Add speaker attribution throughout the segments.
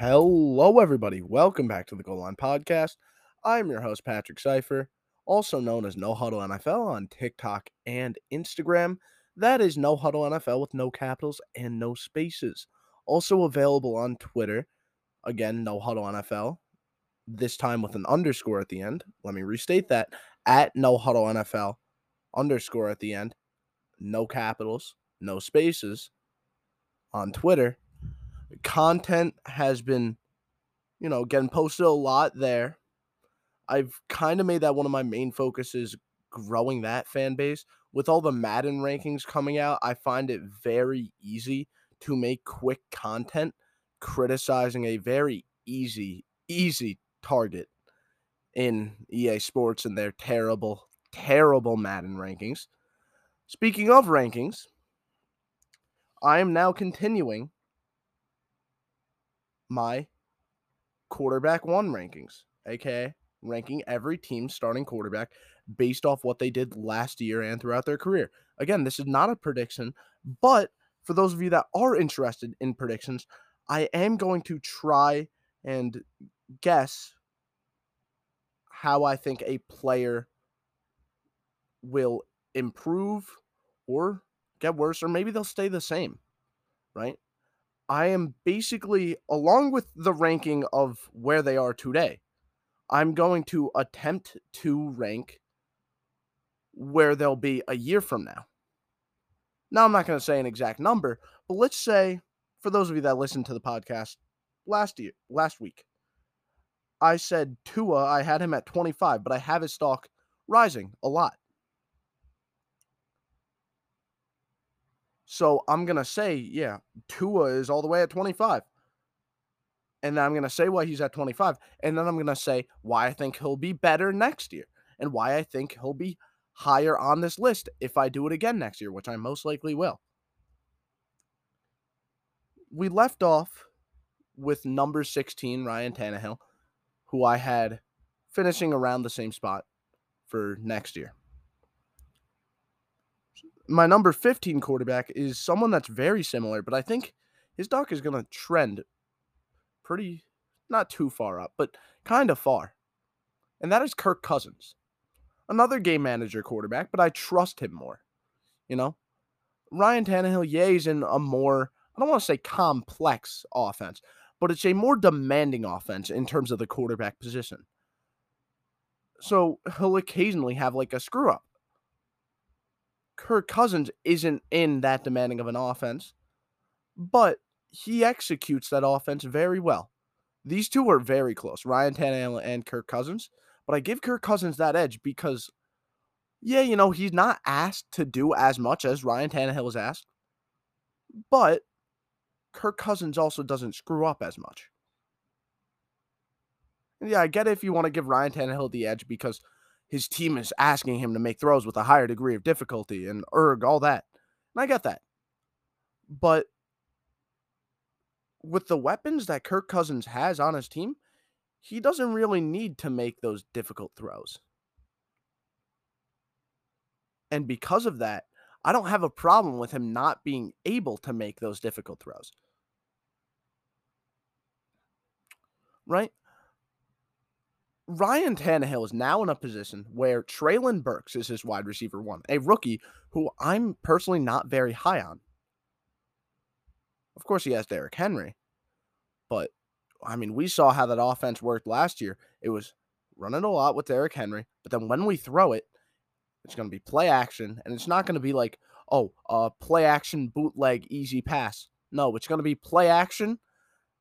Speaker 1: Hello, everybody. Welcome back to the Goal Line Podcast. I'm your host, Patrick Cipher, also known as No Huddle NFL on TikTok and Instagram. That is No Huddle NFL with no capitals and no spaces. Also available on Twitter. Again, No Huddle NFL. This time with an underscore at the end. Let me restate that at No Huddle NFL underscore at the end. No capitals, no spaces on Twitter content has been, you know, getting posted a lot there. I've kind of made that one of my main focuses growing that fan base. With all the Madden rankings coming out, I find it very easy to make quick content criticizing a very easy, easy target in EA Sports and their terrible, terrible Madden rankings. Speaking of rankings, I am now continuing my quarterback one rankings, aka ranking every team starting quarterback based off what they did last year and throughout their career. Again, this is not a prediction, but for those of you that are interested in predictions, I am going to try and guess how I think a player will improve or get worse, or maybe they'll stay the same, right? I am basically, along with the ranking of where they are today, I'm going to attempt to rank where they'll be a year from now. Now, I'm not going to say an exact number, but let's say, for those of you that listened to the podcast last year, last week, I said Tua, I had him at 25, but I have his stock rising a lot. So I'm going to say, yeah, Tua is all the way at 25. And I'm going to say why he's at 25. And then I'm going to say why I think he'll be better next year and why I think he'll be higher on this list if I do it again next year, which I most likely will. We left off with number 16, Ryan Tannehill, who I had finishing around the same spot for next year my number 15 quarterback is someone that's very similar, but I think his stock is going to trend pretty, not too far up, but kind of far. And that is Kirk Cousins. Another game manager quarterback, but I trust him more. You know, Ryan Tannehill, yeah, he's in a more, I don't want to say complex offense, but it's a more demanding offense in terms of the quarterback position. So he'll occasionally have like a screw up. Kirk Cousins isn't in that demanding of an offense, but he executes that offense very well. These two are very close, Ryan Tannehill and Kirk Cousins. But I give Kirk Cousins that edge because, yeah, you know, he's not asked to do as much as Ryan Tannehill is asked, but Kirk Cousins also doesn't screw up as much. Yeah, I get it if you want to give Ryan Tannehill the edge because his team is asking him to make throws with a higher degree of difficulty and erg, all that. And I get that. But with the weapons that Kirk Cousins has on his team, he doesn't really need to make those difficult throws. And because of that, I don't have a problem with him not being able to make those difficult throws. Right? Ryan Tannehill is now in a position where Treylon Burks is his wide receiver one, a rookie who I'm personally not very high on. Of course, he has Derrick Henry, but I mean, we saw how that offense worked last year. It was running a lot with Derrick Henry, but then when we throw it, it's going to be play action, and it's not going to be like, oh, uh, play action, bootleg, easy pass. No, it's going to be play action.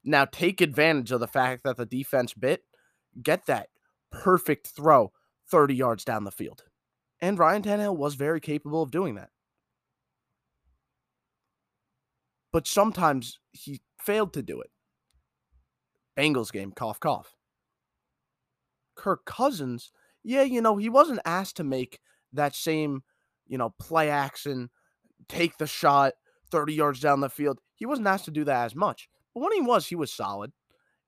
Speaker 1: Now take advantage of the fact that the defense bit, get that perfect throw 30 yards down the field. And Ryan Tannehill was very capable of doing that. But sometimes he failed to do it. Bengals game, cough, cough. Kirk Cousins, yeah, you know, he wasn't asked to make that same, you know, play action, take the shot 30 yards down the field. He wasn't asked to do that as much. But when he was, he was solid.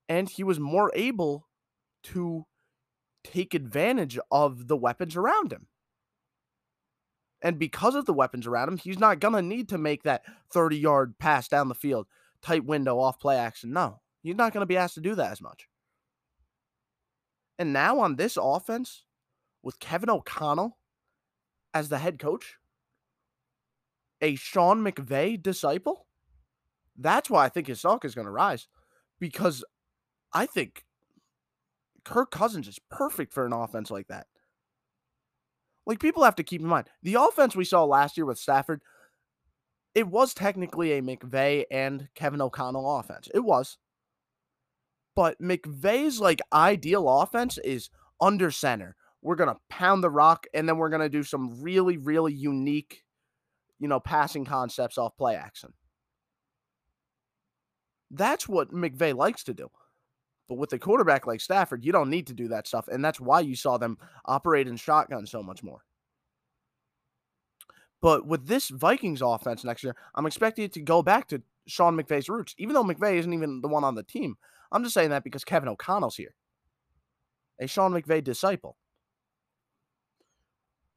Speaker 1: And he was more able to take advantage of the weapons around him. And because of the weapons around him, he's not going to need to make that 30 yard pass down the field, tight window off play action. No, He's not going to be asked to do that as much. And now on this offense, with Kevin O'Connell as the head coach, a Sean McVay disciple, that's why I think his stock is going to rise because I think Kirk Cousins is perfect for an offense like that. Like people have to keep in mind, the offense we saw last year with Stafford, it was technically a McVay and Kevin O'Connell offense. It was. But McVay's like ideal offense is under center. We're going to pound the rock and then we're going to do some really really unique you know passing concepts off play action. That's what McVay likes to do. But with a quarterback like Stafford, you don't need to do that stuff. And that's why you saw them operate in shotgun so much more. But with this Vikings offense next year, I'm expecting it to go back to Sean McVay's roots, even though McVay isn't even the one on the team. I'm just saying that because Kevin O'Connell's here, a Sean McVay disciple.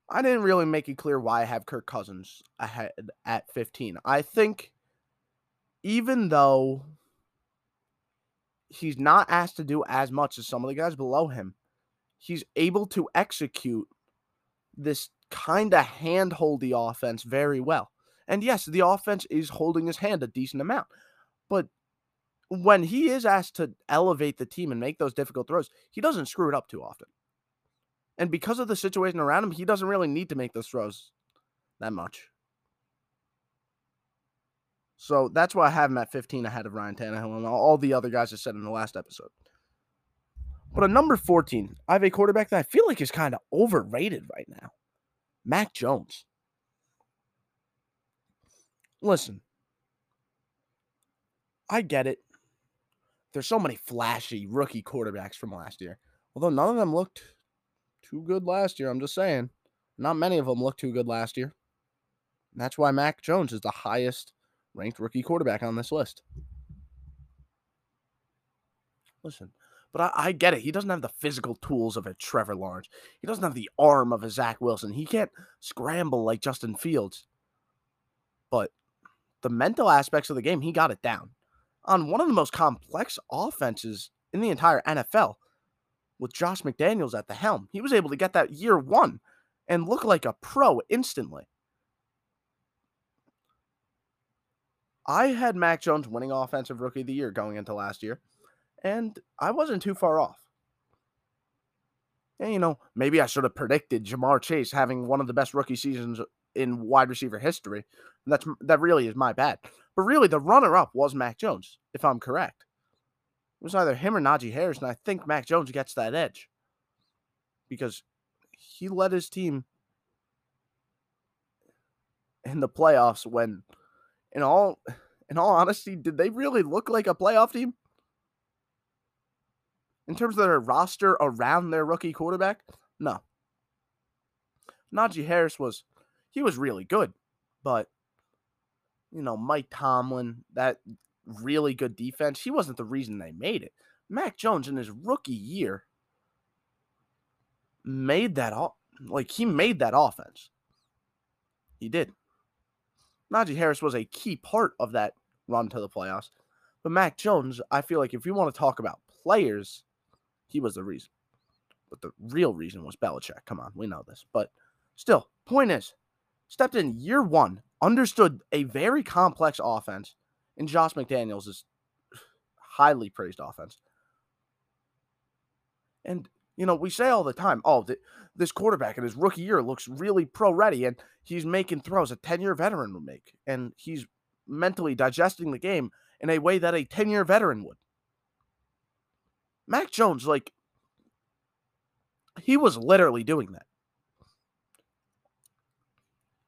Speaker 1: I didn't really make it clear why I have Kirk Cousins ahead at 15. I think even though he's not asked to do as much as some of the guys below him. He's able to execute this kind of handholdy offense very well. And yes, the offense is holding his hand a decent amount. But when he is asked to elevate the team and make those difficult throws, he doesn't screw it up too often. And because of the situation around him, he doesn't really need to make those throws that much. So that's why I have him at 15 ahead of Ryan Tannehill and all the other guys I said in the last episode. But at number 14, I have a quarterback that I feel like is kind of overrated right now Mac Jones. Listen, I get it. There's so many flashy rookie quarterbacks from last year. Although none of them looked too good last year, I'm just saying. Not many of them looked too good last year. And that's why Mac Jones is the highest ranked rookie quarterback on this list. Listen, but I, I, get it. He doesn't have the physical tools of a Trevor Lawrence. He doesn't have the arm of a Zach Wilson. He can't scramble like Justin Fields. But the mental aspects of the game, he got it down. On one of the most complex offenses in the entire NFL, with Josh McDaniels at the helm, he was able to get that year one and look like a pro instantly. I had Mac Jones winning Offensive Rookie of the Year going into last year, and I wasn't too far off. And, you know, maybe I should have predicted Ja'Marr Chase having one of the best rookie seasons in wide receiver history. That's that really is my bad. But really, the runner-up was Mac Jones, if I'm correct. It was either him or Najee Harris, and I think Mac Jones gets that edge because he led his team in the playoffs when in all in all honesty, did they really look like a playoff team? In terms of their roster around their rookie quarterback? No. Najee Harris was he was really good, but you know, Mike Tomlin, that really good defense, he wasn't the reason they made it. Mac Jones in his rookie year made that like he made that offense. He did. Najee Harris was a key part of that run to the playoffs. But Mac Jones, I feel like if you want to talk about players, he was the reason. But the real reason was Belichick. Come on, we know this. But still, point is, stepped in year one, understood a very complex offense, and Josh McDaniels is highly praised offense. And you know, we say all the time, oh, th- this quarterback in his rookie year looks really pro ready and he's making throws a 10 year veteran would make. And he's mentally digesting the game in a way that a 10 year veteran would. Mac Jones, like, he was literally doing that.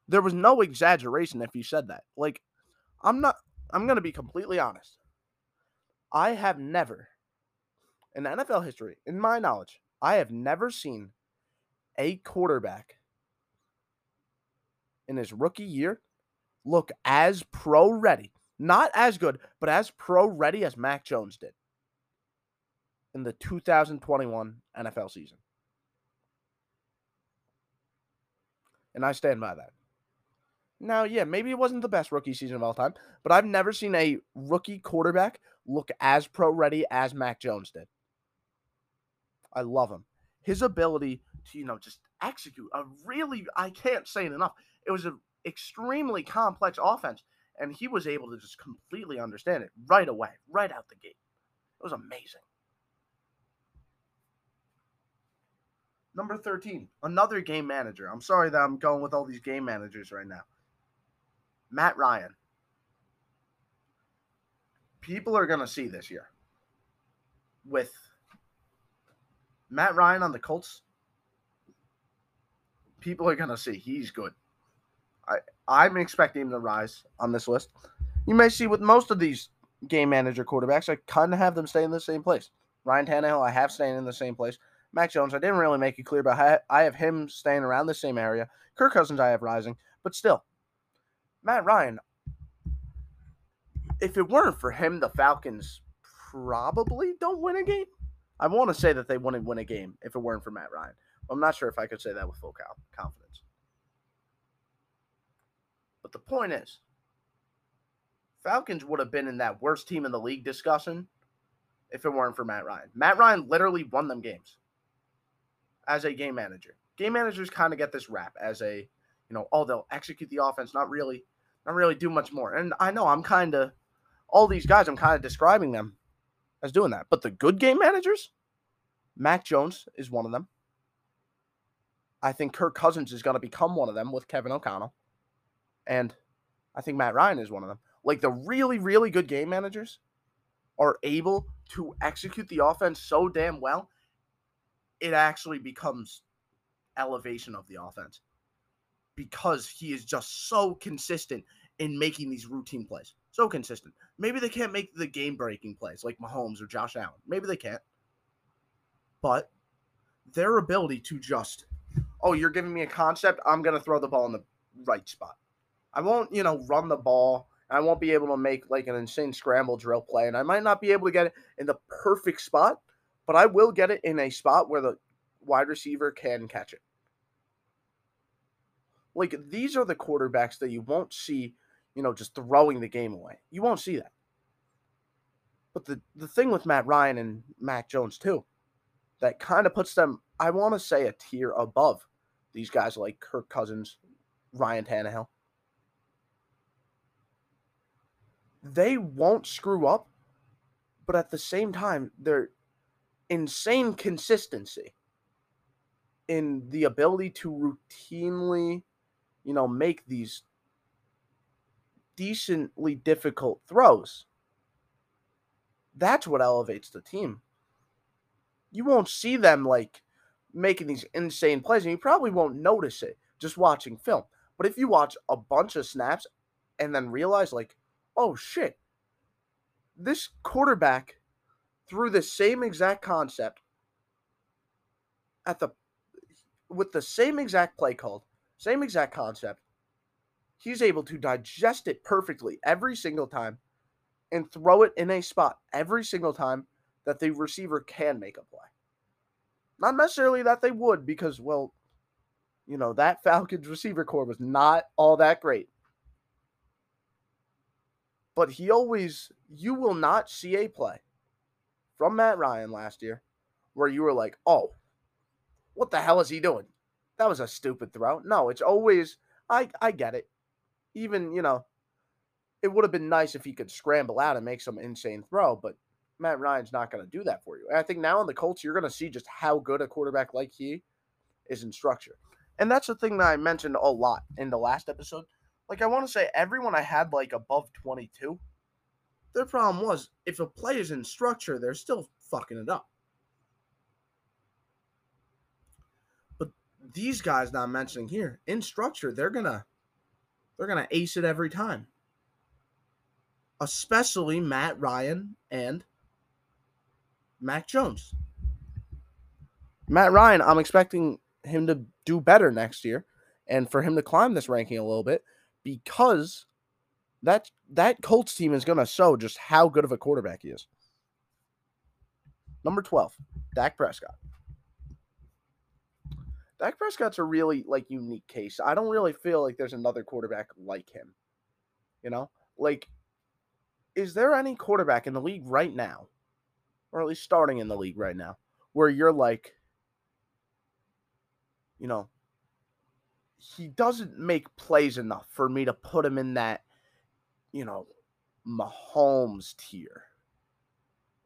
Speaker 1: There was no exaggeration if he said that. Like, I'm not, I'm going to be completely honest. I have never, in NFL history, in my knowledge, I have never seen a quarterback in his rookie year look as pro ready, not as good, but as pro ready as Mac Jones did in the 2021 NFL season. And I stand by that. Now, yeah, maybe it wasn't the best rookie season of all time, but I've never seen a rookie quarterback look as pro ready as Mac Jones did. I love him. His ability to, you know, just execute a really, I can't say it enough. It was an extremely complex offense, and he was able to just completely understand it right away, right out the gate. It was amazing. Number 13, another game manager. I'm sorry that I'm going with all these game managers right now. Matt Ryan. People are going to see this year with Matt Ryan on the Colts. People are to see he's good. I I'm expecting him to rise on this list. You may see with most of these game manager quarterbacks, I kind of have them stay in the same place. Ryan Tannehill, I have staying in the same place. Mac Jones, I didn't really make it clear, but I have him staying around the same area. Kirk Cousins, I have rising, but still, Matt Ryan. If it weren't for him, the Falcons probably don't win a game. I want to say that they wouldn't win a game if it weren't for Matt Ryan. I'm not sure if I could say that with full confidence. But the point is, Falcons would have been in that worst team in the league discussion if it weren't for Matt Ryan. Matt Ryan literally won them games as a game manager. Game managers kind of get this rap as a, you know, oh, they'll execute the offense, not really, not really do much more. And I know I'm kind of, all these guys, I'm kind of describing them as doing that. But the good game managers, Mac Jones is one of them. I think Kirk Cousins is going to become one of them with Kevin O'Connell. And I think Matt Ryan is one of them. Like the really, really good game managers are able to execute the offense so damn well, it actually becomes elevation of the offense because he is just so consistent in making these routine plays. So consistent. Maybe they can't make the game breaking plays like Mahomes or Josh Allen. Maybe they can't. But their ability to just, oh, you're giving me a concept, I'm going to throw the ball in the right spot. I won't, you know, run the ball. I won't be able to make like an insane scramble drill play. And I might not be able to get it in the perfect spot, but I will get it in a spot where the wide receiver can catch it. Like these are the quarterbacks that you won't see, you know, just throwing the game away. You won't see that. But the, the thing with Matt Ryan and Mac Jones, too, that kind of puts them, I want to say, a tier above these guys like Kirk Cousins, Ryan Tannehill. They won't screw up, but at the same time, they're insane consistency in the ability to routinely, you know, make these decently difficult throws. That's what elevates the team. You won't see them like making these insane plays, and you probably won't notice it just watching film. But if you watch a bunch of snaps and then realize, like, oh shit, this quarterback threw the same exact concept at the with the same exact play called, same exact concept, he's able to digest it perfectly every single time and throw it in a spot every single time that the receiver can make a play. Not necessarily that they would, because, well, you know, that Falcons receiver corps was not all that great. But he always, you will not see a play from Matt Ryan last year where you were like, oh, what the hell is he doing? That was a stupid throw. No, it's always, I, I get it. Even, you know, it would have been nice if he could scramble out and make some insane throw, but Matt Ryan's not going to do that for you. And I think now in the Colts, you're going to see just how good a quarterback like he is in structure. And that's the thing that I mentioned a lot in the last episode like I want to say everyone I had like above 22, their problem was if a play is in structure, they're still fucking it up. But these guys I'm mentioning here, in structure, they're gonna they're gonna ace it every time. Especially Matt Ryan and Mac Jones. Matt Ryan, I'm expecting him to do better next year and for him to climb this ranking a little bit because that that Colts team is going to show just how good of a quarterback he is. Number 12, Dak Prescott. Dak Prescott's a really like unique case. I don't really feel like there's another quarterback like him. You know, like, is there any quarterback in the league right now, or at least starting in the league right now, where you're like, you know, he doesn't make plays enough for me to put him in that, you know, Mahomes tier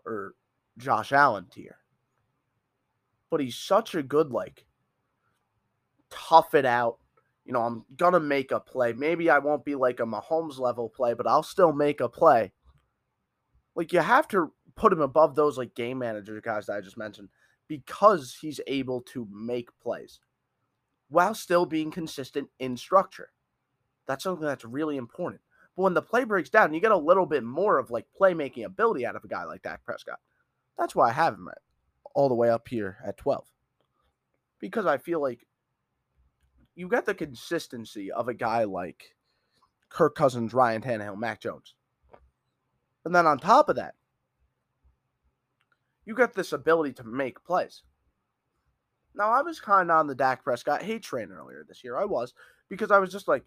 Speaker 1: or Josh Allen tier. But he's such a good, like, tough it out. You know, I'm going to make a play. Maybe I won't be like a Mahomes level play, but I'll still make a play. Like, you have to put him above those, like, game manager guys that I just mentioned because he's able to make plays while still being consistent in structure. That's something that's really important. But when the play breaks down, you get a little bit more of like playmaking ability out of a guy like Dak Prescott. That's why I have him at, all the way up here at 12. Because I feel like you got the consistency of a guy like Kirk Cousins, Ryan Tannehill, Mac Jones. And then on top of that, you got this ability to make plays. Now, I was kind of on the Dak Prescott hate train earlier this year. I was because I was just like,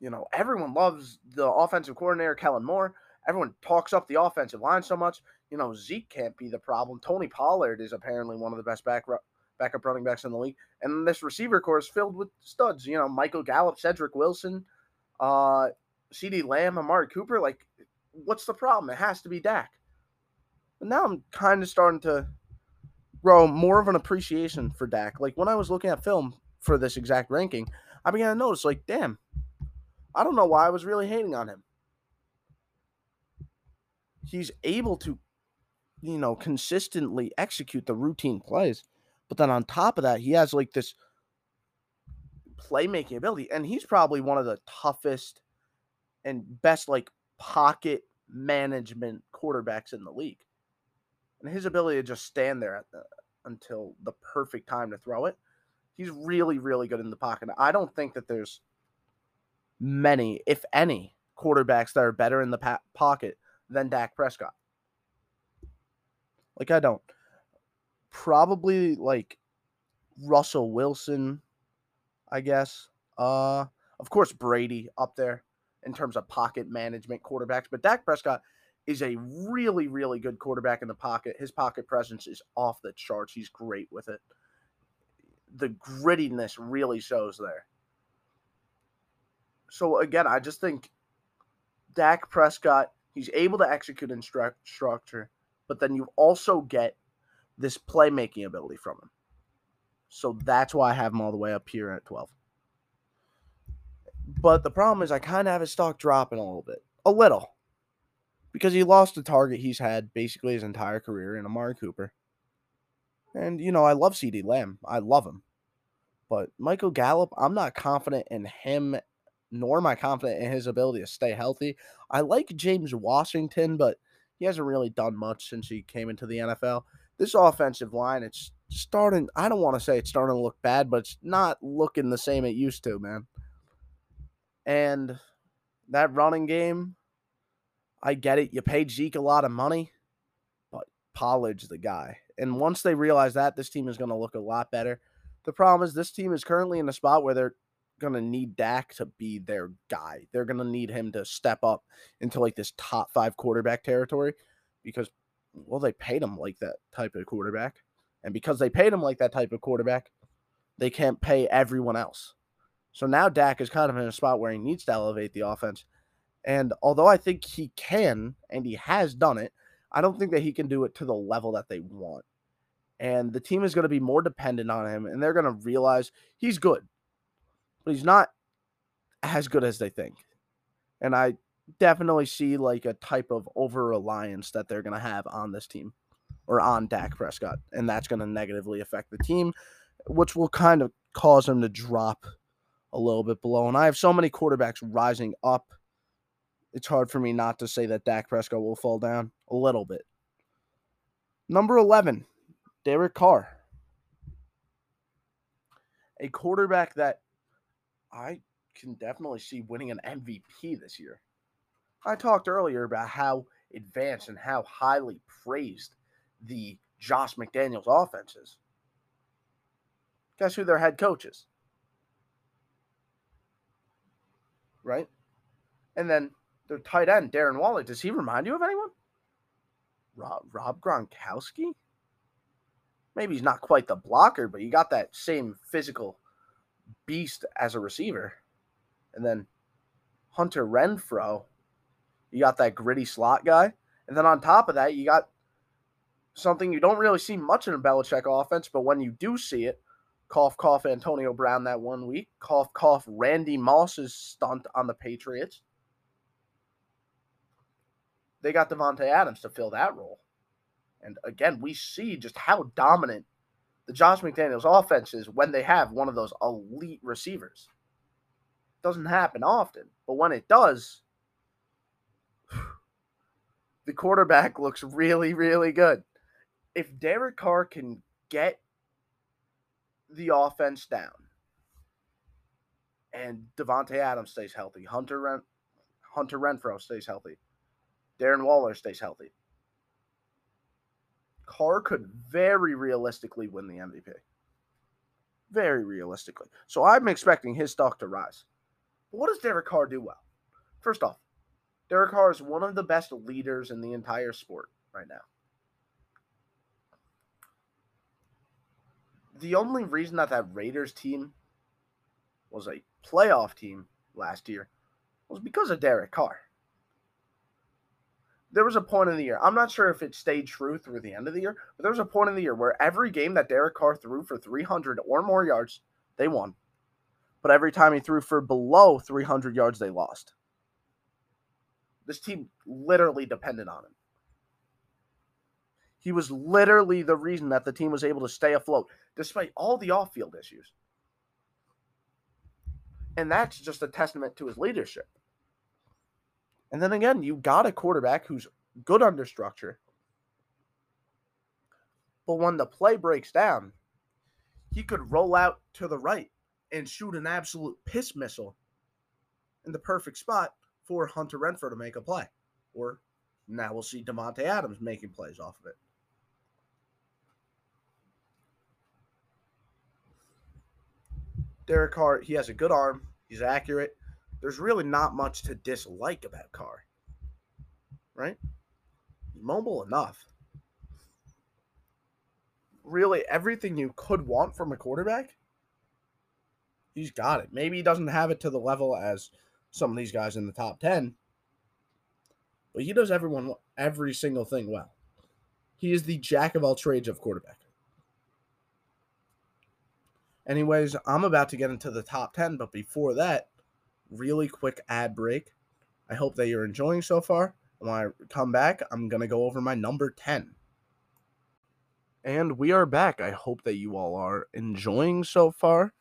Speaker 1: you know, everyone loves the offensive coordinator, Kellen Moore. Everyone talks up the offensive line so much. You know, Zeke can't be the problem. Tony Pollard is apparently one of the best back backup running backs in the league. And this receiver corps is filled with studs. You know, Michael Gallup, Cedric Wilson, uh, CeeDee Lamb, Amari Cooper. Like, what's the problem? It has to be Dak. But now I'm kind of starting to grow more of an appreciation for Dak. Like when I was looking at film for this exact ranking, I began to notice, like, damn, I don't know why I was really hating on him. He's able to, you know, consistently execute the routine plays. But then on top of that, he has like this playmaking ability. And he's probably one of the toughest and best, like, pocket management quarterbacks in the league and his ability to just stand there the, until the perfect time to throw it. He's really, really good in the pocket. I don't think that there's many, if any, quarterbacks that are better in the pa- pocket than Dak Prescott. Like I don't. Probably like Russell Wilson, I guess. Uh of course Brady up there in terms of pocket management quarterbacks, but Dak Prescott is a really, really good quarterback in the pocket. His pocket presence is off the charts. He's great with it. The grittiness really shows there. So again, I just think Dak Prescott, he's able to execute in stru- structure, but then you also get this playmaking ability from him. So that's why I have him all the way up here at 12. But the problem is I kind of have his stock dropping a little bit. A little because he lost the target he's had basically his entire career in Amari Cooper. And, you know, I love CeeDee Lamb. I love him. But Michael Gallup, I'm not confident in him, nor am I confident in his ability to stay healthy. I like James Washington, but he hasn't really done much since he came into the NFL. This offensive line, it's starting, I don't want to say it's starting to look bad, but it's not looking the same it used to, man. And that running game, I get it. You paid Zeke a lot of money, but Pollard's the guy. And once they realize that, this team is going to look a lot better. The problem is this team is currently in a spot where they're going to need Dak to be their guy. They're going to need him to step up into like this top five quarterback territory because, well, they paid him like that type of quarterback. And because they paid him like that type of quarterback, they can't pay everyone else. So now Dak is kind of in a spot where he needs to elevate the offense and although I think he can and he has done it, I don't think that he can do it to the level that they want. And the team is going to be more dependent on him and they're going to realize he's good, but he's not as good as they think. And I definitely see like a type of over reliance that they're going to have on this team or on Dak Prescott. And that's going to negatively affect the team, which will kind of cause them to drop a little bit below. And I have so many quarterbacks rising up it's hard for me not to say that Dak Prescott will fall down a little bit. Number 11, Derek Carr. A quarterback that I can definitely see winning an MVP this year. I talked earlier about how advanced and how highly praised the Josh McDaniels offense is. Guess who their head coach is? Right? And then their tight end, Darren Waller, does he remind you of anyone? Rob, Rob Gronkowski? Maybe he's not quite the blocker, but you got that same physical beast as a receiver. And then Hunter Renfrow, you got that gritty slot guy. And then on top of that, you got something you don't really see much in a Belichick offense, but when you do see it, cough, cough, Antonio Brown that one week, cough, cough, Randy Moss's stunt on the Patriots. They got Davante Adams to fill that role. And again, we see just how dominant the Josh McDaniels offense is when they have one of those elite receivers. Doesn't happen often, but when it does, the quarterback looks really, really good. If Derek Carr can get the offense down and Davante Adams stays healthy, Hunter Ren- Hunter Renfrow stays healthy, Darren Waller stays healthy, Carr could very realistically win the MVP. Very realistically. So I'm expecting his stock to rise. What does Derek Carr do well? First off, Derek Carr is one of the best leaders in the entire sport right now. The only reason that that Raiders team was a playoff team last year was because of Derek Carr there was a point in the year. I'm not sure if it stayed true through the end of the year, but there was a point in the year where every game that Derek Carr threw for 300 or more yards, they won. But every time he threw for below 300 yards, they lost. This team literally depended on him. He was literally the reason that the team was able to stay afloat despite all the off field issues. And that's just a testament to his leadership. And then again, you got a quarterback who's good under structure. But when the play breaks down, he could roll out to the right and shoot an absolute piss missile in the perfect spot for Hunter Renfrow to make a play. Or now we'll see Davante Adams making plays off of it. Derek Carr, he has a good arm. He's accurate there's really not much to dislike about Carr. Right? He's mobile enough. Really, everything you could want from a quarterback, he's got it. Maybe he doesn't have it to the level as some of these guys in the top 10, but he does everyone every single thing well. He is the jack of all trades of quarterback. Anyways, I'm about to get into the top 10, but before that, really quick ad break. I hope that you're enjoying so far. When I come back, I'm going to go over my number 10. And we are back. I hope that you all are enjoying so far.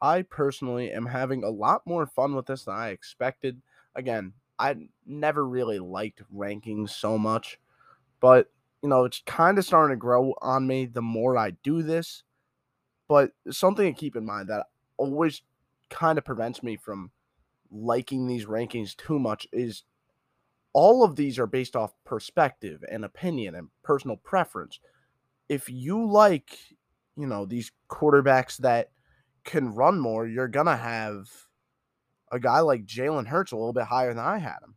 Speaker 1: I personally am having a lot more fun with this than I expected. Again, I never really liked rankings so much, but you know, it's kind of starting to grow on me the more I do this. But something to keep in mind that always kind of prevents me from liking these rankings too much is all of these are based off perspective and opinion and personal preference. If you like, you know, these quarterbacks that can run more, you're to have a guy like Jalen Hurts a little bit higher than I had him.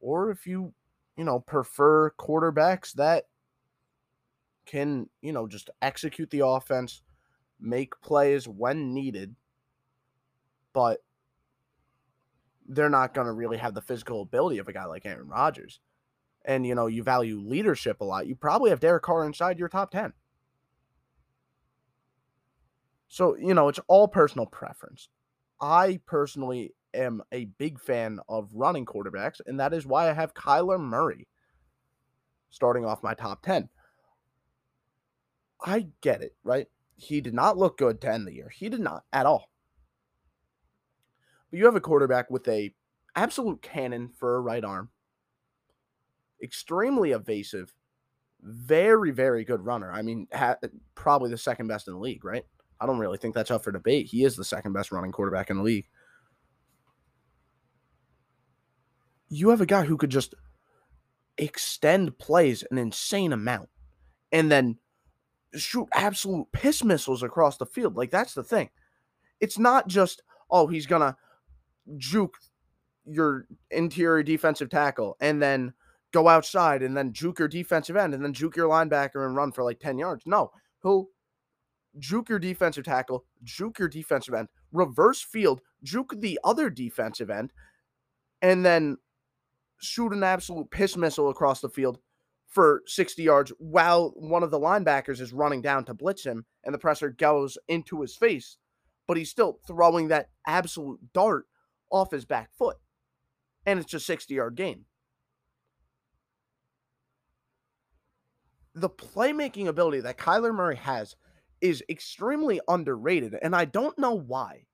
Speaker 1: Or if you, you know, prefer quarterbacks that can, you know, just execute the offense, make plays when needed, but they're not going to really have the physical ability of a guy like Aaron Rodgers. And, you know, you value leadership a lot. You probably have Derek Carr inside your top 10. So, you know, it's all personal preference. I personally am a big fan of running quarterbacks, and that is why I have Kyler Murray starting off my top 10. I get it, right? He did not look good to end the year. He did not at all. But you have a quarterback with a absolute cannon for a right arm, extremely evasive, very very good runner. I mean, ha- probably the second best in the league, right? I don't really think that's up for debate. He is the second best running quarterback in the league. You have a guy who could just extend plays an insane amount and then shoot absolute piss missiles across the field. Like that's the thing. It's not just oh he's gonna juke your interior defensive tackle and then go outside and then juke your defensive end and then juke your linebacker and run for like 10 yards. No, he'll juke your defensive tackle, juke your defensive end, reverse field, juke the other defensive end, and then shoot an absolute piss missile across the field for 60 yards while one of the linebackers is running down to blitz him and the presser goes into his face, but he's still throwing that absolute dart off his back foot. And it's a 60 yard gain. The playmaking ability that Kyler Murray has is extremely underrated, and I don't know why.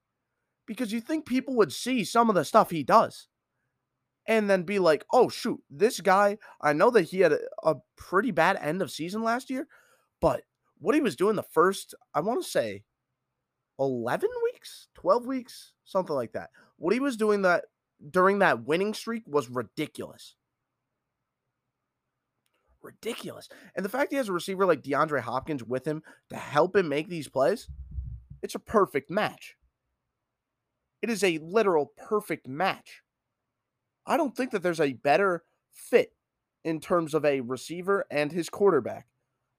Speaker 1: Because you think people would see some of the stuff he does and then be like, oh, shoot, this guy, I know that he had a, a pretty bad end of season last year, but what he was doing the first, I want to say 11 weeks, 12 weeks, something like that. What he was doing that during that winning streak was ridiculous. Ridiculous. And the fact he has a receiver like DeAndre Hopkins with him to help him make these plays, it's a perfect match. It is a literal perfect match. I don't think that there's a better fit in terms of a receiver and his quarterback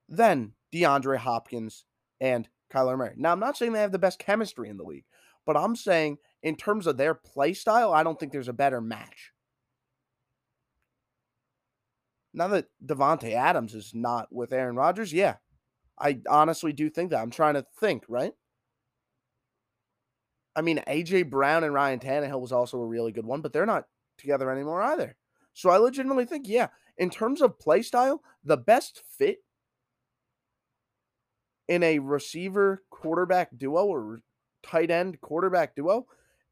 Speaker 1: than DeAndre Hopkins and Kyler Murray. Now, I'm not saying they have the best chemistry in the league, but I'm saying in terms of their play style, I don't think there's a better match. Now that Davante Adams is not with Aaron Rodgers, yeah, I honestly do think that. I'm trying to think, right? I mean, AJ Brown and Ryan Tannehill was also a really good one, but they're not together anymore either. So I legitimately think, yeah, in terms of play style, the best fit in a receiver quarterback duo or tight end quarterback duo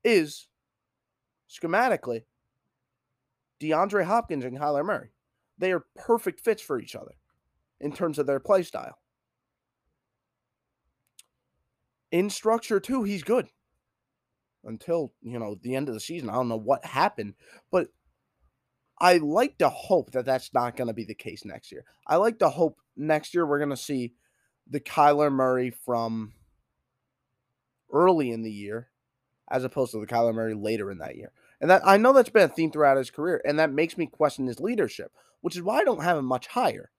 Speaker 1: is schematically DeAndre Hopkins and Kyler Murray. They are perfect fits for each other in terms of their play style. In structure, too, he's good until you know the end of the season. I don't know what happened, but I like to hope that that's not going to be the case next year. I like to hope next year we're going to see the Kyler Murray from early in the year as opposed to the Kyler Murray later in that year. And that I know that's been a theme throughout his career, and that makes me question his leadership, which is why I don't have him much higher.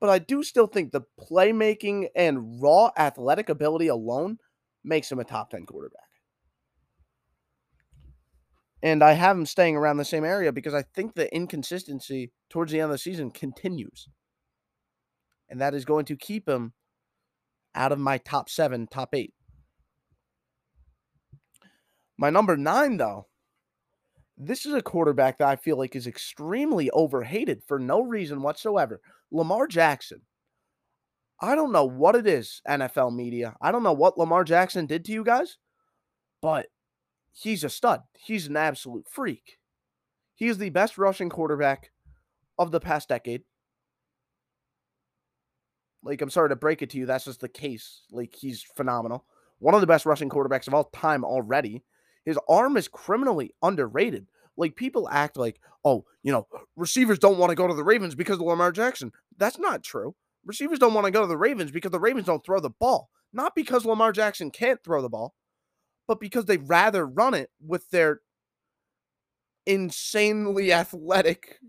Speaker 1: But I do still think the playmaking and raw athletic ability alone makes him a top 10 quarterback and I have him staying around the same area because I think the inconsistency towards the end of the season continues. And that is going to keep him out of my top seven, top eight. My number nine, though, this is a quarterback that I feel like is extremely overhated for no reason whatsoever. Lamar Jackson. I don't know what it is, NFL media. I don't know what Lamar Jackson did to you guys, but he's a stud. He's an absolute freak. He is the best rushing quarterback of the past decade. Like, I'm sorry to break it to you, that's just the case. Like, he's phenomenal. One of the best rushing quarterbacks of all time already. His arm is criminally underrated. Like, people act like, oh, you know, receivers don't want to go to the Ravens because of Lamar Jackson. That's not true. Receivers don't want to go to the Ravens because the Ravens don't throw the ball. Not because Lamar Jackson can't throw the ball but because they'd rather run it with their insanely athletic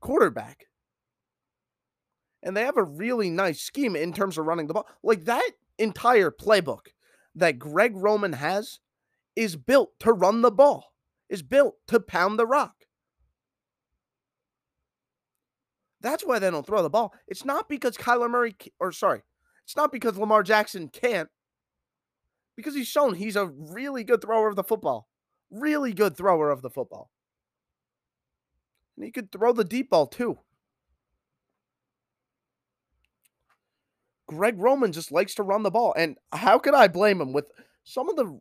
Speaker 1: quarterback. And they have a really nice scheme in terms of running the ball. Like that entire playbook that Greg Roman has is built to run the ball, is built to pound the rock. That's why they don't throw the ball. It's not because Kyler Murray, or sorry, it's not because Lamar Jackson can't because he's shown he's a really good thrower of the football. Really good thrower of the football. And he could throw the deep ball too. Greg Roman just likes to run the ball. And how could I blame him with some of the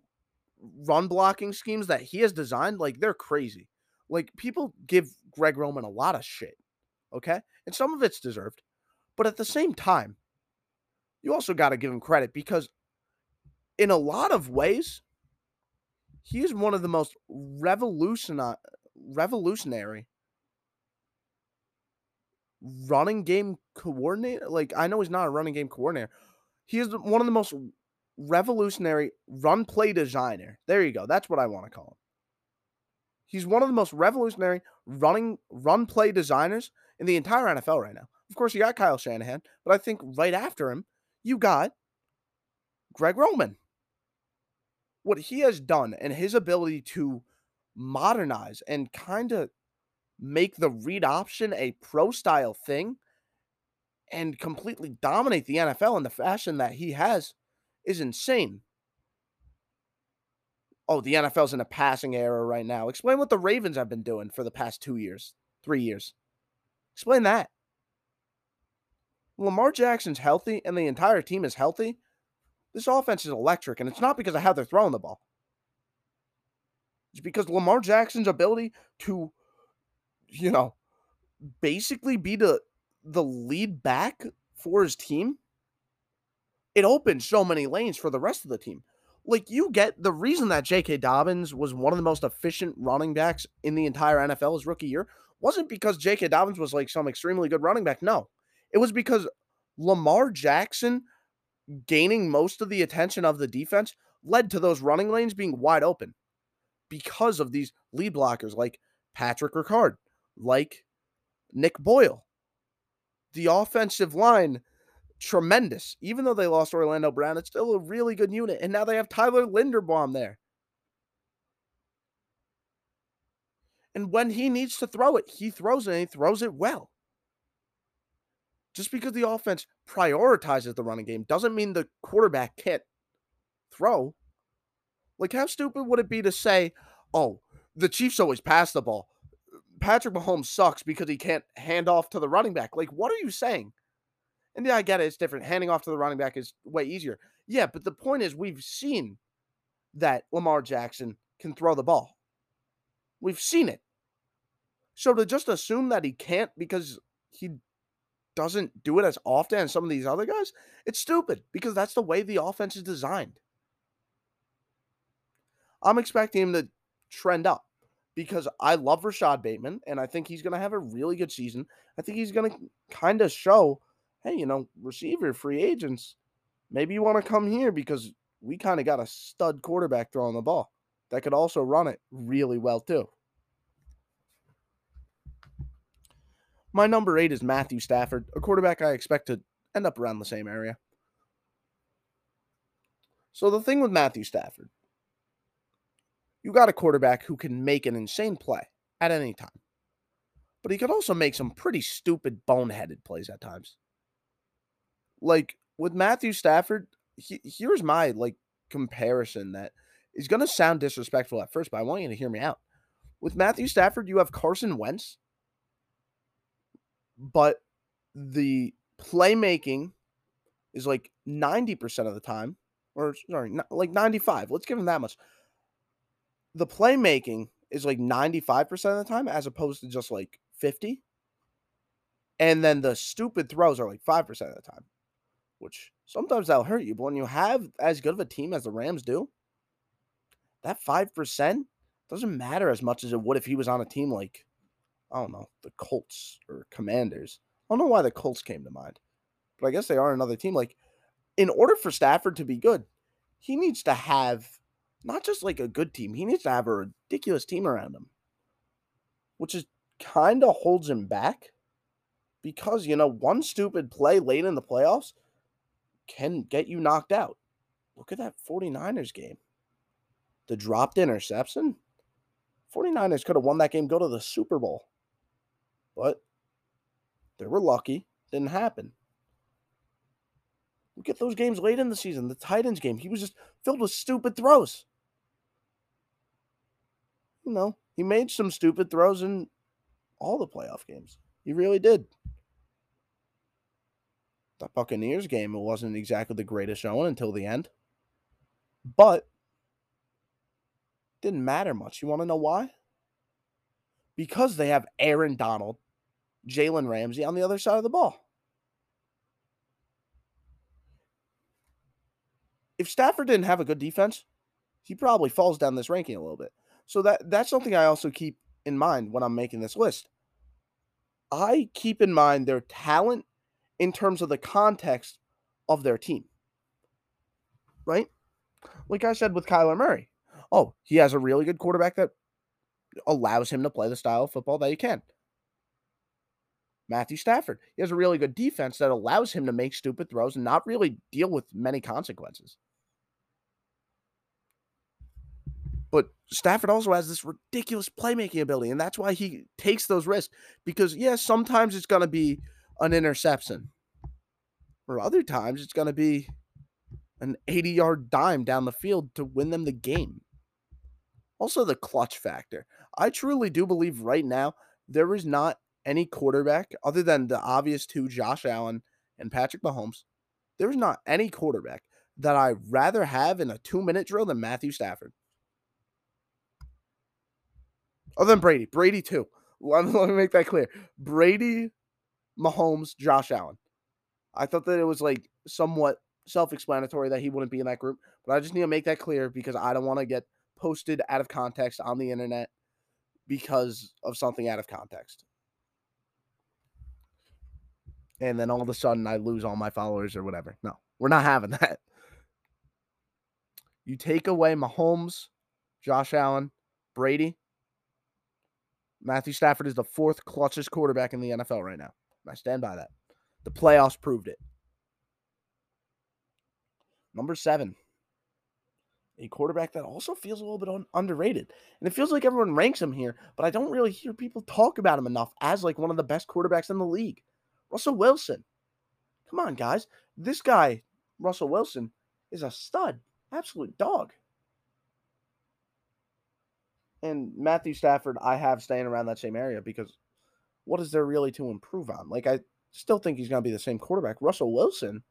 Speaker 1: run blocking schemes that he has designed? Like, they're crazy. Like, people give Greg Roman a lot of shit. Okay. And some of it's deserved. But at the same time, you also got to give him credit because in a lot of ways, he is one of the most revolutionary, revolutionary running game coordinator. Like I know he's not a running game coordinator. He is one of the most revolutionary run play designer. There you go. That's what I want to call him. He's one of the most revolutionary running run play designers in the entire NFL right now. Of course, you got Kyle Shanahan, but I think right after him, you got Greg Roman. What he has done and his ability to modernize and kind of make the read option a pro style thing and completely dominate the NFL in the fashion that he has is insane. Oh, the NFL's in a passing era right now. Explain what the Ravens have been doing for the past two years, three years. Explain that. Lamar Jackson's healthy and the entire team is healthy. This offense is electric, and it's not because of how they're throwing the ball. It's because Lamar Jackson's ability to, you know, basically be the the lead back for his team. It opens so many lanes for the rest of the team. Like you get the reason that J.K. Dobbins was one of the most efficient running backs in the entire NFL his rookie year wasn't because J.K. Dobbins was like some extremely good running back. No, it was because Lamar Jackson gaining most of the attention of the defense led to those running lanes being wide open because of these lead blockers like Patrick Ricard, like Nick Boyle. The offensive line, tremendous. Even though they lost Orlando Brown, it's still a really good unit. And now they have Tyler Linderbaum there. And when he needs to throw it, he throws it and he throws it well. Just because the offense prioritizes the running game doesn't mean the quarterback can't throw. Like, how stupid would it be to say, oh, the Chiefs always pass the ball? Patrick Mahomes sucks because he can't hand off to the running back. Like, what are you saying? And yeah, I get it. It's different. Handing off to the running back is way easier. Yeah, but the point is, we've seen that Lamar Jackson can throw the ball. We've seen it. So to just assume that he can't because he doesn't do it as often as some of these other guys, it's stupid because that's the way the offense is designed. I'm expecting him to trend up because I love Rashod Bateman and I think he's going to have a really good season. I think he's going to kind of show, hey, you know, receiver free agents, maybe you want to come here because we kind of got a stud quarterback throwing the ball that could also run it really well too. My number eight is Matthew Stafford, a quarterback I expect to end up around the same area. So the thing with Matthew Stafford, you got a quarterback who can make an insane play at any time. But he could also make some pretty stupid, boneheaded plays at times. Like with Matthew Stafford, he, here's my like comparison that is going to sound disrespectful at first, but I want you to hear me out. With Matthew Stafford, you have Carson Wentz, but the playmaking is like 90% of the time, or sorry, like 95. Let's give him that much. The playmaking is like 95% of the time as opposed to just like 50. And then the stupid throws are like 5% of the time, which sometimes that'll hurt you. But when you have as good of a team as the Rams do, that 5% doesn't matter as much as it would if he was on a team like I don't know, the Colts or Commanders. I don't know why the Colts came to mind, but I guess they are another team. Like, in order for Stafford to be good, he needs to have not just like a good team, he needs to have a ridiculous team around him, which is kind of holds him back because, you know, one stupid play late in the playoffs can get you knocked out. Look at that 49ers game. The dropped interception. 49ers could have won that game, go to the Super Bowl. But they were lucky. Didn't happen. Look at those games late in the season. The Titans game, he was just filled with stupid throws. You know, he made some stupid throws in all the playoff games. He really did. The Buccaneers game, it wasn't exactly the greatest showing until the end. But didn't matter much. You want to know why? Because they have Aaron Donald Jalen Ramsey on the other side of the ball. If Stafford didn't have a good defense, he probably falls down this ranking a little bit. So that that's something I also keep in mind when I'm making this list. I keep in mind their talent in terms of the context of their team. Right? Like I said with Kyler Murray. Oh, he has a really good quarterback that allows him to play the style of football that he can. Matthew Stafford. He has a really good defense that allows him to make stupid throws and not really deal with many consequences. But Stafford also has this ridiculous playmaking ability, and that's why he takes those risks. Because, yes, yeah, sometimes it's going to be an interception, or other times it's going to be an 80 yard dime down the field to win them the game. Also, the clutch factor. I truly do believe right now there is not any quarterback other than the obvious two, Josh Allen and Patrick Mahomes. There is not any quarterback that I'd rather have in a two minute drill than Matthew Stafford. Other than Brady. Brady, too. Let me, let me make that clear. Brady, Mahomes, Josh Allen. I thought that it was like somewhat self explanatory that he wouldn't be in that group, but I just need to make that clear because I don't want to get posted out of context on the internet because of something out of context. And then all of a sudden I lose all my followers or whatever. No, we're not having that. You take away Mahomes, Josh Allen, Brady, Matthew Stafford is the fourth clutchest quarterback in the NFL right now. I stand by that. The playoffs proved it. Number seven, a quarterback that also feels a little bit un- underrated. And it feels like everyone ranks him here, but I don't really hear people talk about him enough as like one of the best quarterbacks in the league. Russell Wilson. Come on, guys. This guy, Russell Wilson, is a stud. Absolute dog and Matthew Stafford, I have staying around that same area because what is there really to improve on? Like, I still think he's going to be the same quarterback. Russell Wilson,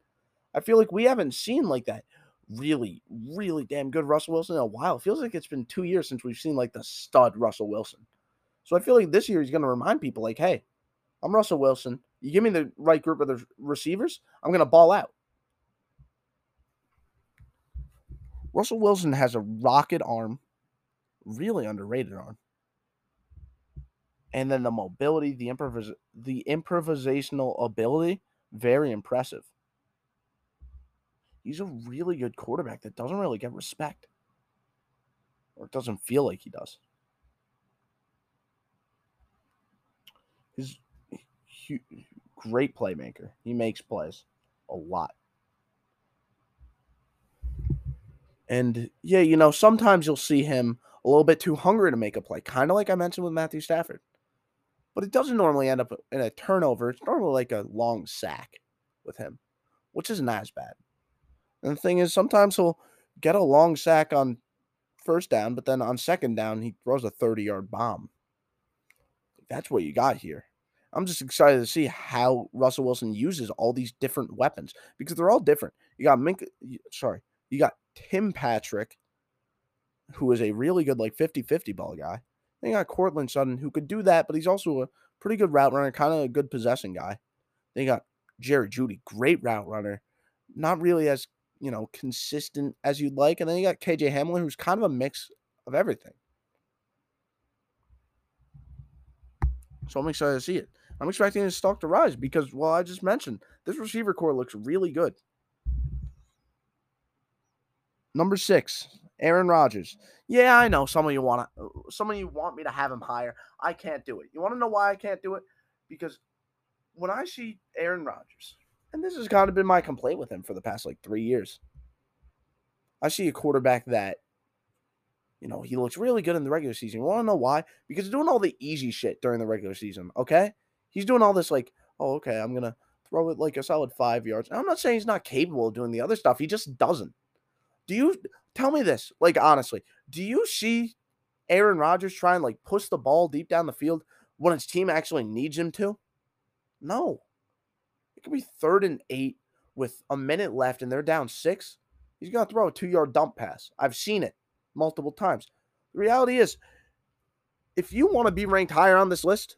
Speaker 1: I feel like we haven't seen like that really, really damn good Russell Wilson in a while. It feels like it's been two years since we've seen like the stud Russell Wilson. So I feel like this year he's going to remind people, like, hey, I'm Russell Wilson. You give me the right group of the receivers, I'm going to ball out. Russell Wilson has a rocket arm really underrated on. And then the mobility, the improvis- the improvisational ability, very impressive. He's a really good quarterback that doesn't really get respect. Or it doesn't feel like he does. He's a great playmaker. He makes plays a lot. And yeah, you know, sometimes you'll see him a little bit too hungry to make a play, kind of like I mentioned with Matthew Stafford. But it doesn't normally end up in a turnover. It's normally like a long sack with him, which isn't as bad. And the thing is, sometimes he'll get a long sack on first down, but then on second down, he throws a 30 yard bomb. That's what you got here. I'm just excited to see how Russell Wilson uses all these different weapons because they're all different. You got Mink, sorry, you got Tim Patrick, who is a really good, like 50 50 ball guy. Then you got Courtland Sutton, who could do that, but he's also a pretty good route runner, kind of a good possession guy. They got Jerry Jeudy, great route runner, not really as you know consistent as you'd like. And then you got KJ Hamler, who's kind of a mix of everything. So I'm excited to see it. I'm expecting his stock to rise because, well, I just mentioned this receiver corps looks really good. Number six, Aaron Rodgers. Yeah, I know some of you want to, uh, some of you want me to have him higher. I can't do it. You want to know why I can't do it? Because when I see Aaron Rodgers, and this has kind of been my complaint with him for the past like three years, I see a quarterback that, you know, he looks really good in the regular season. You want to know why? Because he's doing all the easy shit during the regular season. Okay, he's doing all this like, oh, okay, I'm gonna throw it like a solid five yards. I'm not saying he's not capable of doing the other stuff. He just doesn't. Do you tell me this? Like honestly, do you see Aaron Rodgers try and like push the ball deep down the field when his team actually needs him to? No. It could be third and eight with a minute left and they're down six. He's gonna throw a two-yard dump pass. I've seen it multiple times. The reality is, if you want to be ranked higher on this list,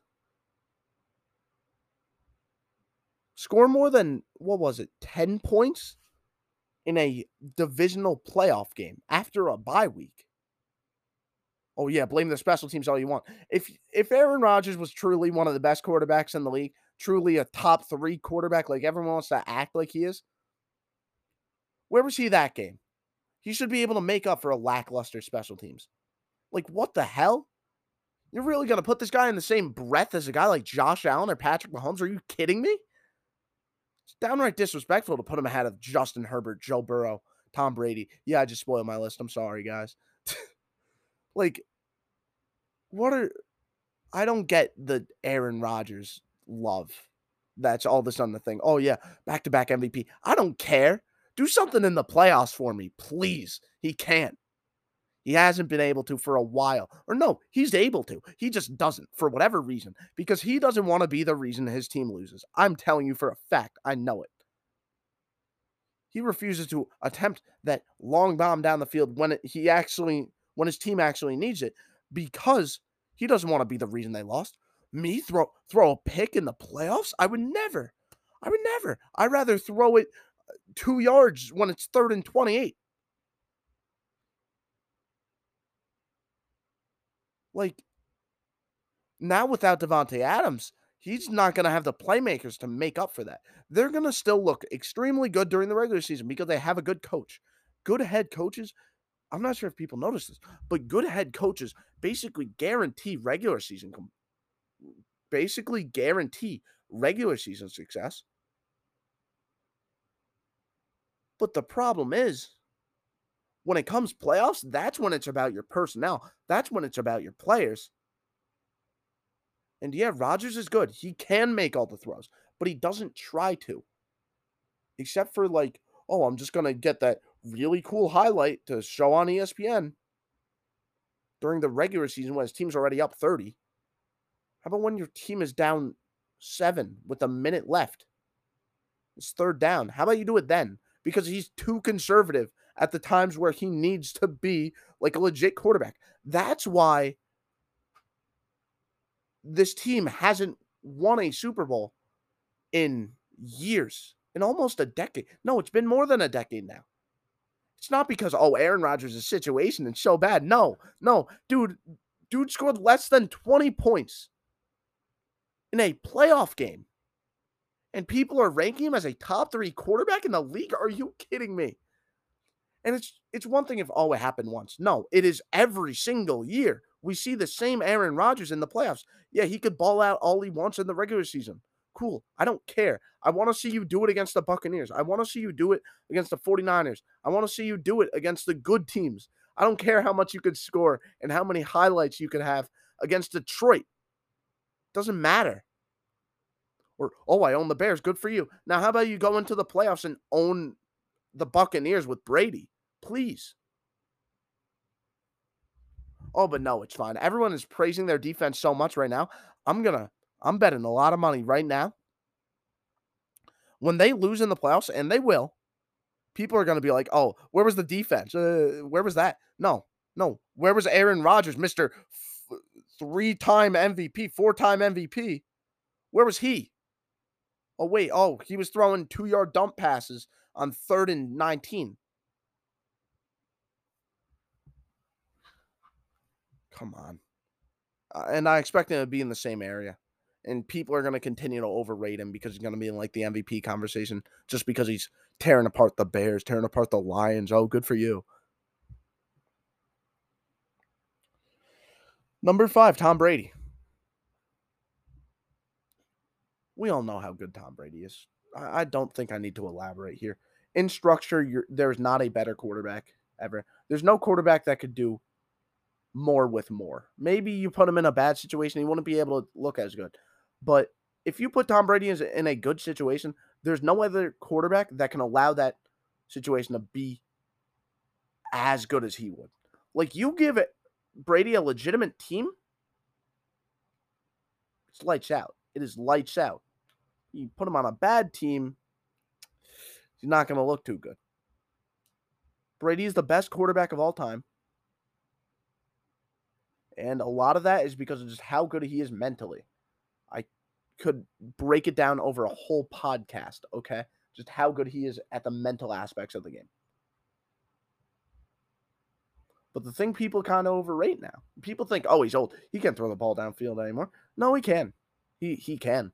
Speaker 1: score more than what was it, 10 points in a divisional playoff game after a bye week. Oh yeah, blame the special teams all you want. If if Aaron Rodgers was truly one of the best quarterbacks in the league, truly a top three quarterback, like everyone wants to act like he is, where was he that game? He should be able to make up for a lackluster special teams. Like what the hell? You're really gonna put this guy in the same breath as a guy like Josh Allen or Patrick Mahomes? Are you kidding me? Downright disrespectful to put him ahead of Justin Herbert, Joe Burrow, Tom Brady. Yeah, I just spoiled my list. I'm sorry, guys. like, what are I don't get the Aaron Rodgers love. That's all of a sudden the thing. Oh yeah, back to back MVP. I don't care. Do something in the playoffs for me, please. He can't. He hasn't been able to for a while. Or no, he's able to. He just doesn't for whatever reason because he doesn't want to be the reason his team loses. I'm telling you for a fact. I know it. He refuses to attempt that long bomb down the field when it, he actually when his team actually needs it because he doesn't want to be the reason they lost. Me throw throw a pick in the playoffs? I would never. I would never. I'd rather throw it uh, 2 yards when it's 3rd and 28. Like now without Davante Adams, he's not going to have the playmakers to make up for that. They're going to still look extremely good during the regular season because they have a good coach. Good head coaches. I'm not sure if people notice this, but good head coaches basically guarantee regular season basically guarantee regular season success. But the problem is when it comes playoffs, that's when it's about your personnel. That's when it's about your players. And yeah, Rodgers is good. He can make all the throws, but he doesn't try to. Except for like, oh, I'm just going to get that really cool highlight to show on ESPN during the regular season when his team's already up 30. How about when your team is down seven with a minute left? It's third down. How about you do it then? Because he's too conservative at the times where he needs to be like a legit quarterback. That's why this team hasn't won a Super Bowl in years, in almost a decade. No, it's been more than a decade now. It's not because, oh, Aaron Rodgers' situation is so bad. No, no, dude, dude scored less than 20 points in a playoff game. And people are ranking him as a top three quarterback in the league. Are you kidding me? And it's it's one thing if oh it happened once. No, it is every single year. We see the same Aaron Rodgers in the playoffs. Yeah, he could ball out all he wants in the regular season. Cool. I don't care. I want to see you do it against the Buccaneers. I want to see you do it against the 49ers. I want to see you do it against the good teams. I don't care how much you could score and how many highlights you could have against Detroit. Doesn't matter. Or, oh, I own the Bears. Good for you. Now, how about you go into the playoffs and own the Buccaneers with Brady? Please. Oh, but no, it's fine. Everyone is praising their defense so much right now. I'm to, I'm betting a lot of money right now. When they lose in the playoffs, and they will, people are to be like, oh, where was the defense? Uh, where was that? No, no. Where was Aaron Rodgers, Mr. F- three time MVP, four time MVP? Where was he? Oh, wait. Oh, he was throwing two yard dump passes on third and 19. Come on. Uh, and I expect him to be in the same area. And people are going to continue to overrate him because he's going to be in like the MVP conversation just because he's tearing apart the Bears, tearing apart the Lions. Oh, good for you. Number five, Tom Brady. We all know how good Tom Brady is. I, I don't think I need to elaborate here. In structure, there's not a better quarterback ever. There's no quarterback that could do more with more. Maybe you put him in a bad situation, he wouldn't be able to look as good. But if you put Tom Brady in a good situation, there's no other quarterback that can allow that situation to be as good as he would. Like you give it Brady a legitimate team, it's lights out. It is lights out. You put him on a bad team, he's not going to look too good. Brady is the best quarterback of all time. And a lot of that is because of just how good he is mentally. I could break it down over a whole podcast, okay? Just how good he is at the mental aspects of the game. But the thing people kind of overrate now, people think, oh, he's old. He can't throw the ball downfield anymore. No, he can. He he can.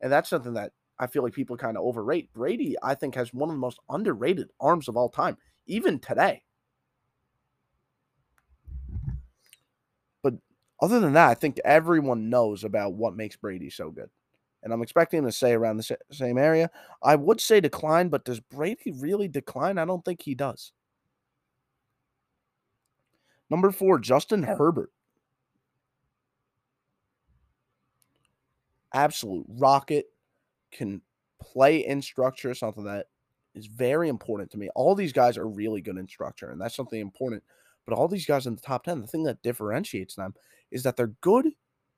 Speaker 1: And that's something that I feel like people kind of overrate. Brady, I think, has one of the most underrated arms of all time, even today. But other than that, I think everyone knows about what makes Brady so good. And I'm expecting him to say around the same area. I would say decline, but does Brady really decline? I don't think he does. Number four, Justin Herbert. Absolute rocket. Can play in structure, something that is very important to me. All these guys are really good in structure, and that's something important. But all these guys in the top 10, the thing that differentiates them is that they're good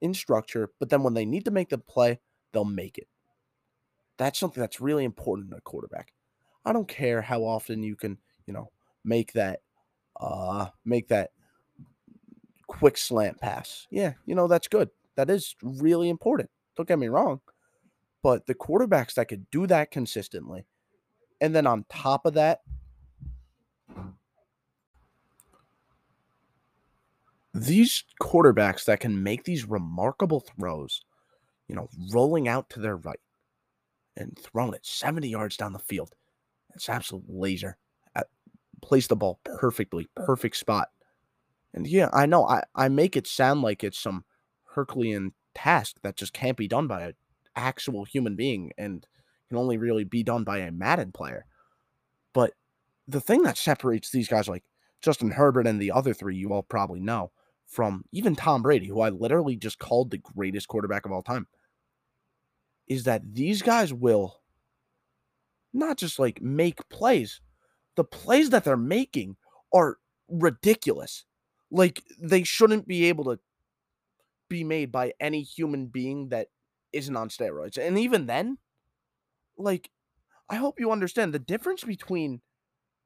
Speaker 1: in structure, but then when they need to make the play, they'll make it. That's something that's really important in a quarterback. I don't care how often you can, you know, make that uh make that quick slant pass. Yeah, you know, that's good. That is really important. Don't get me wrong. But the quarterbacks that could do that consistently, and then on top of that, these quarterbacks that can make these remarkable throws, you know, rolling out to their right and throwing it 70 yards down the field. It's absolute laser. Place the ball perfectly, perfect spot. And yeah, I know I, I make it sound like it's some Herculean task that just can't be done by an actual human being and can only really be done by a Madden player. But the thing that separates these guys like Justin Herbert and the other three you all probably know from even Tom Brady, who I literally just called the greatest quarterback of all time, is that these guys will not just like make plays, the plays that they're making are ridiculous. Like they shouldn't be able to be made by any human being that isn't on steroids. And even then, like, I hope you understand the difference between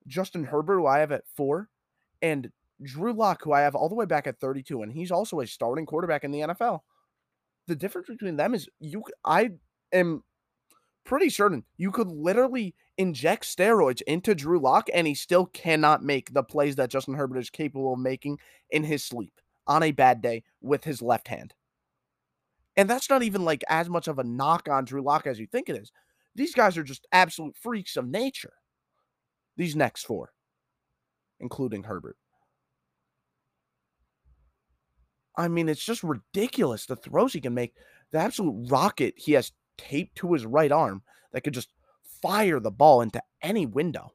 Speaker 1: Justin Herbert, who I have at four, and Drew Lock, who I have all the way back at 32, and he's also a starting quarterback in the NFL. The difference between them is you I am pretty certain you could literally inject steroids into Drew Lock and he still cannot make the plays that Justin Herbert is capable of making in his sleep on a bad day with his left hand. And that's not even like as much of a knock on Drew Lock as you think it is. These guys are just absolute freaks of nature. These next four, including Herbert. I mean, it's just ridiculous the throws he can make. The absolute rocket he has taped to his right arm that could just fire the ball into any window.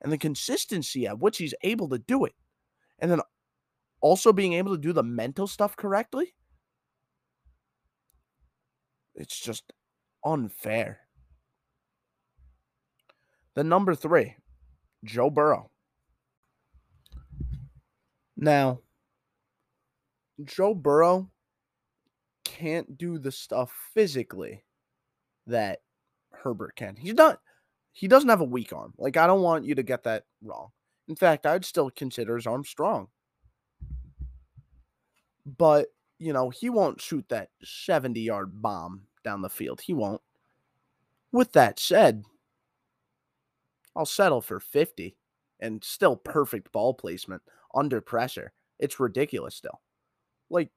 Speaker 1: And the consistency at which he's able to do it. And then also being able to do the mental stuff correctly. It's just unfair. The number three, Joe Burrow. Now, Joe Burrow can't do the stuff physically that Herbert can. He's not he doesn't have a weak arm. Like I don't want you to get that wrong. In fact, I'd still consider his arm strong. But, you know, he won't shoot that 70-yard bomb down the field. He won't. With that said, I'll settle for 50 and still perfect ball placement under pressure. It's ridiculous still. Like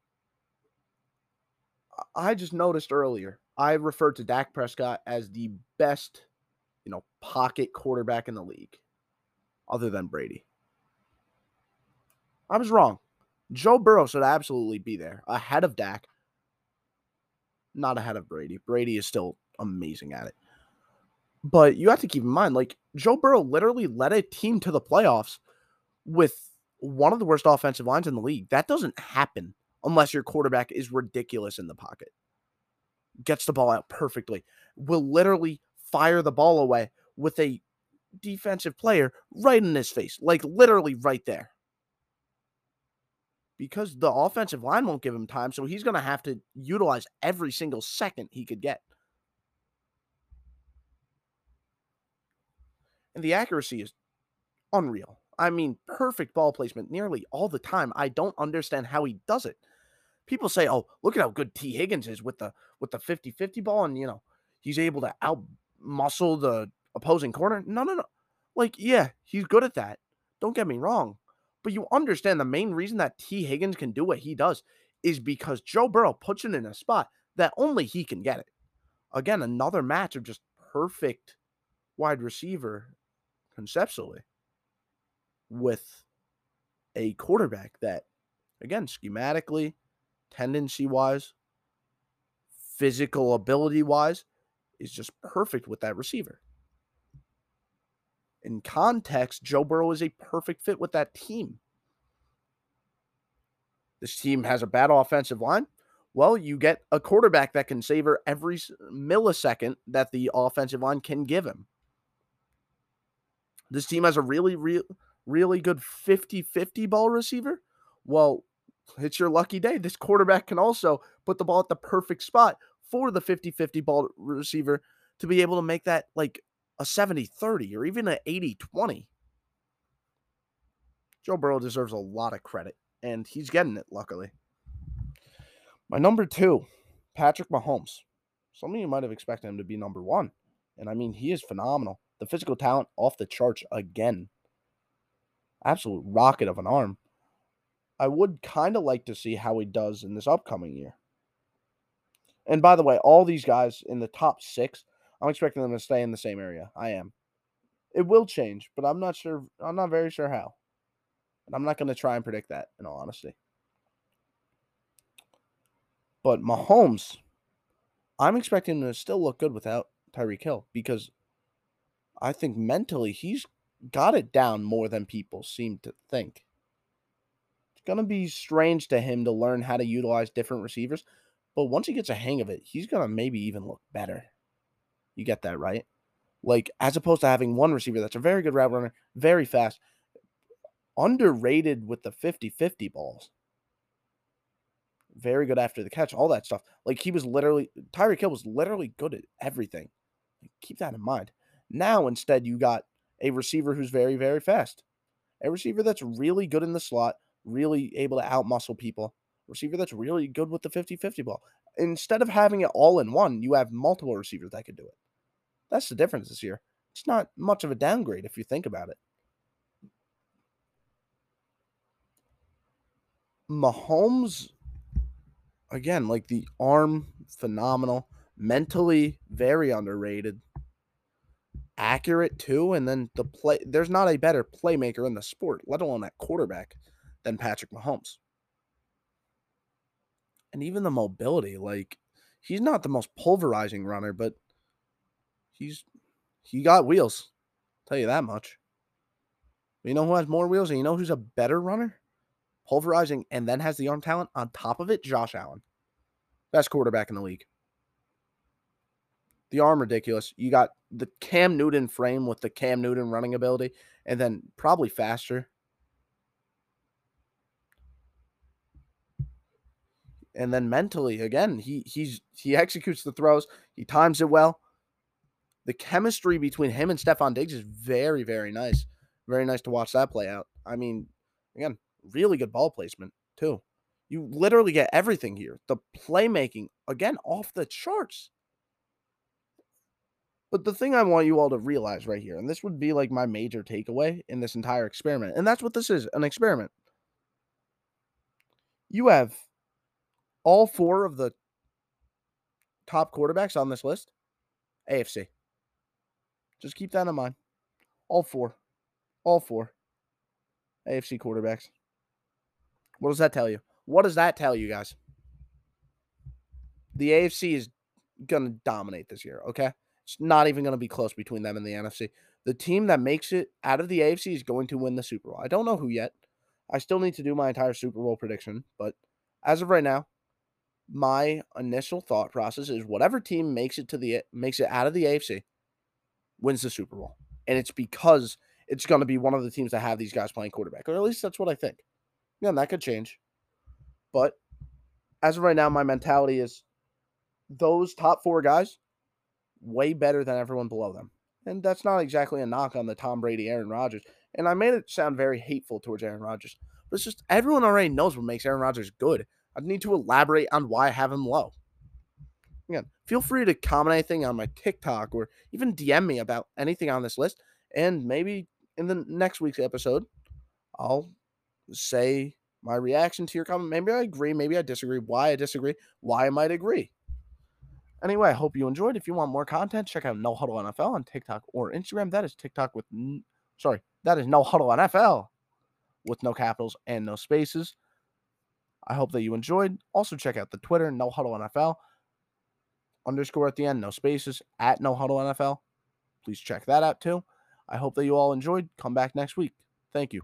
Speaker 1: I just noticed earlier, I referred to Dak Prescott as the best, you know, pocket quarterback in the league, other than Brady. I was wrong. Joe Burrow should absolutely be there, ahead of Dak, not ahead of Brady. Brady is still amazing at it. But you have to keep in mind, like, Joe Burrow literally led a team to the playoffs with one of the worst offensive lines in the league. That doesn't happen unless your quarterback is ridiculous in the pocket. Gets the ball out perfectly, will literally fire the ball away with a defensive player right in his face, like literally right there. Because the offensive line won't give him time, so he's going to have to utilize every single second he could get. And the accuracy is unreal. I mean, perfect ball placement nearly all the time. I don't understand how he does it people say, "Oh, look at how good Tee Higgins is with the with the 50-50 ball and, you know, he's able to out muscle the opposing corner." No, no, no. Like, yeah, he's good at that. Don't get me wrong. But you understand the main reason that Tee Higgins can do what he does is because Joe Burrow puts it in a spot that only he can get it. Again, another match of just perfect wide receiver conceptually with a quarterback that, again, schematically, tendency wise, physical ability wise, is just perfect with that receiver. In context, Joe Burrow is a perfect fit with that team. This team has a bad offensive line. Well, you get a quarterback that can savor every millisecond that the offensive line can give him. This team has a really, really, really good 50 50 ball receiver. Well, it's your lucky day. This quarterback can also put the ball at the perfect spot for the 50 50 ball receiver to be able to make that like a 70 30 or even an 80 20. Joe Burrow deserves a lot of credit, and he's getting it, luckily. My number two, Patrick Mahomes. Some of you might have expected him to be number one. And I mean, he is phenomenal. The physical talent off the charts again. Absolute rocket of an arm. I would kind of like to see how he does in this upcoming year. And by the way, all these guys in the top six, I'm expecting them to stay in the same area. I am. It will change, but I'm not sure. I'm not very sure how. And I'm not going to try and predict that, in all honesty. But Mahomes, I'm expecting him to still look good without Tyreek Hill because I think mentally he's got it down more than people seem to think. Going to be strange to him to learn how to utilize different receivers, but once he gets a hang of it, he's going to maybe even look better. You get that, right? Like, as opposed to having one receiver that's a very good route runner, very fast, underrated with the 50 50 balls very good after the catch, all that stuff. Like he was literally Tyreek Hill was literally good at everything. Keep that in mind. Now instead you got a receiver who's very very fast. A receiver that's really good in the slot, really able to outmuscle people. Receiver that's really good with the 50-50 ball. Instead of having it all in one, you have multiple receivers that could do it. That's the difference this year. It's not much of a downgrade if you think about it. Mahomes again, like the arm, phenomenal. Mentally, very underrated. Accurate too, and then the play. There's not a better playmaker in the sport, let alone at quarterback, than Patrick Mahomes. And even the mobility, like he's not the most pulverizing runner, but he's he got wheels. I'll tell you that much. You know who has more wheels, and you know who's a better runner? pulverizing, and then has the arm talent on top of it, Josh Allen. Best quarterback in the league. The arm ridiculous. You got the Cam Newton frame with the Cam Newton running ability, and then probably faster. And then mentally, again, he he's he executes the throws, he times it well. The chemistry between him and Stefon Diggs is very, very nice. Very nice to watch that play out. I mean, again, really good ball placement too. You literally get everything here. The playmaking, again, off the charts. But the thing I want you all to realize right here, and this would be like my major takeaway in this entire experiment, and that's what this is an experiment. You have all four of the top quarterbacks on this list AFC. Just keep that in mind. All four. All four. AFC quarterbacks. What does that tell you? What does that tell you guys? The AFC is going to dominate this year, okay? It's not even going to be close between them and the NFC. The team that makes it out of the AFC is going to win the Super Bowl. I don't know who yet. I still need to do my entire Super Bowl prediction, but as of right now, my initial thought process is whatever team makes it to the makes it out of the AFC wins the Super Bowl. And it's because it's going to be one of the teams that have these guys playing quarterback, or at least that's what I think. Yeah, and that could change. But as of right now, my mentality is those top four guys way better than everyone below them. And that's not exactly a knock on the Tom Brady, Aaron Rodgers. And I made it sound very hateful towards Aaron Rodgers. But it's just everyone already knows what makes Aaron Rodgers good. I need to elaborate on why I have him low. Again, feel free to comment anything on my TikTok or even DM me about anything on this list. And maybe in the next week's episode, I'll say my reaction to your comment. Maybe I agree, maybe I disagree. Why I disagree, why I might agree. Anyway, I hope you enjoyed. If you want more content, check out No Huddle NFL on TikTok or Instagram. That is TikTok with, sorry, that is No Huddle NFL with no capitals and no spaces. I hope that you enjoyed. Also, check out the Twitter, No Huddle NFL, underscore at the end, no spaces, at No Huddle NFL. Please check that out too. I hope that you all enjoyed. Come back next week. Thank you.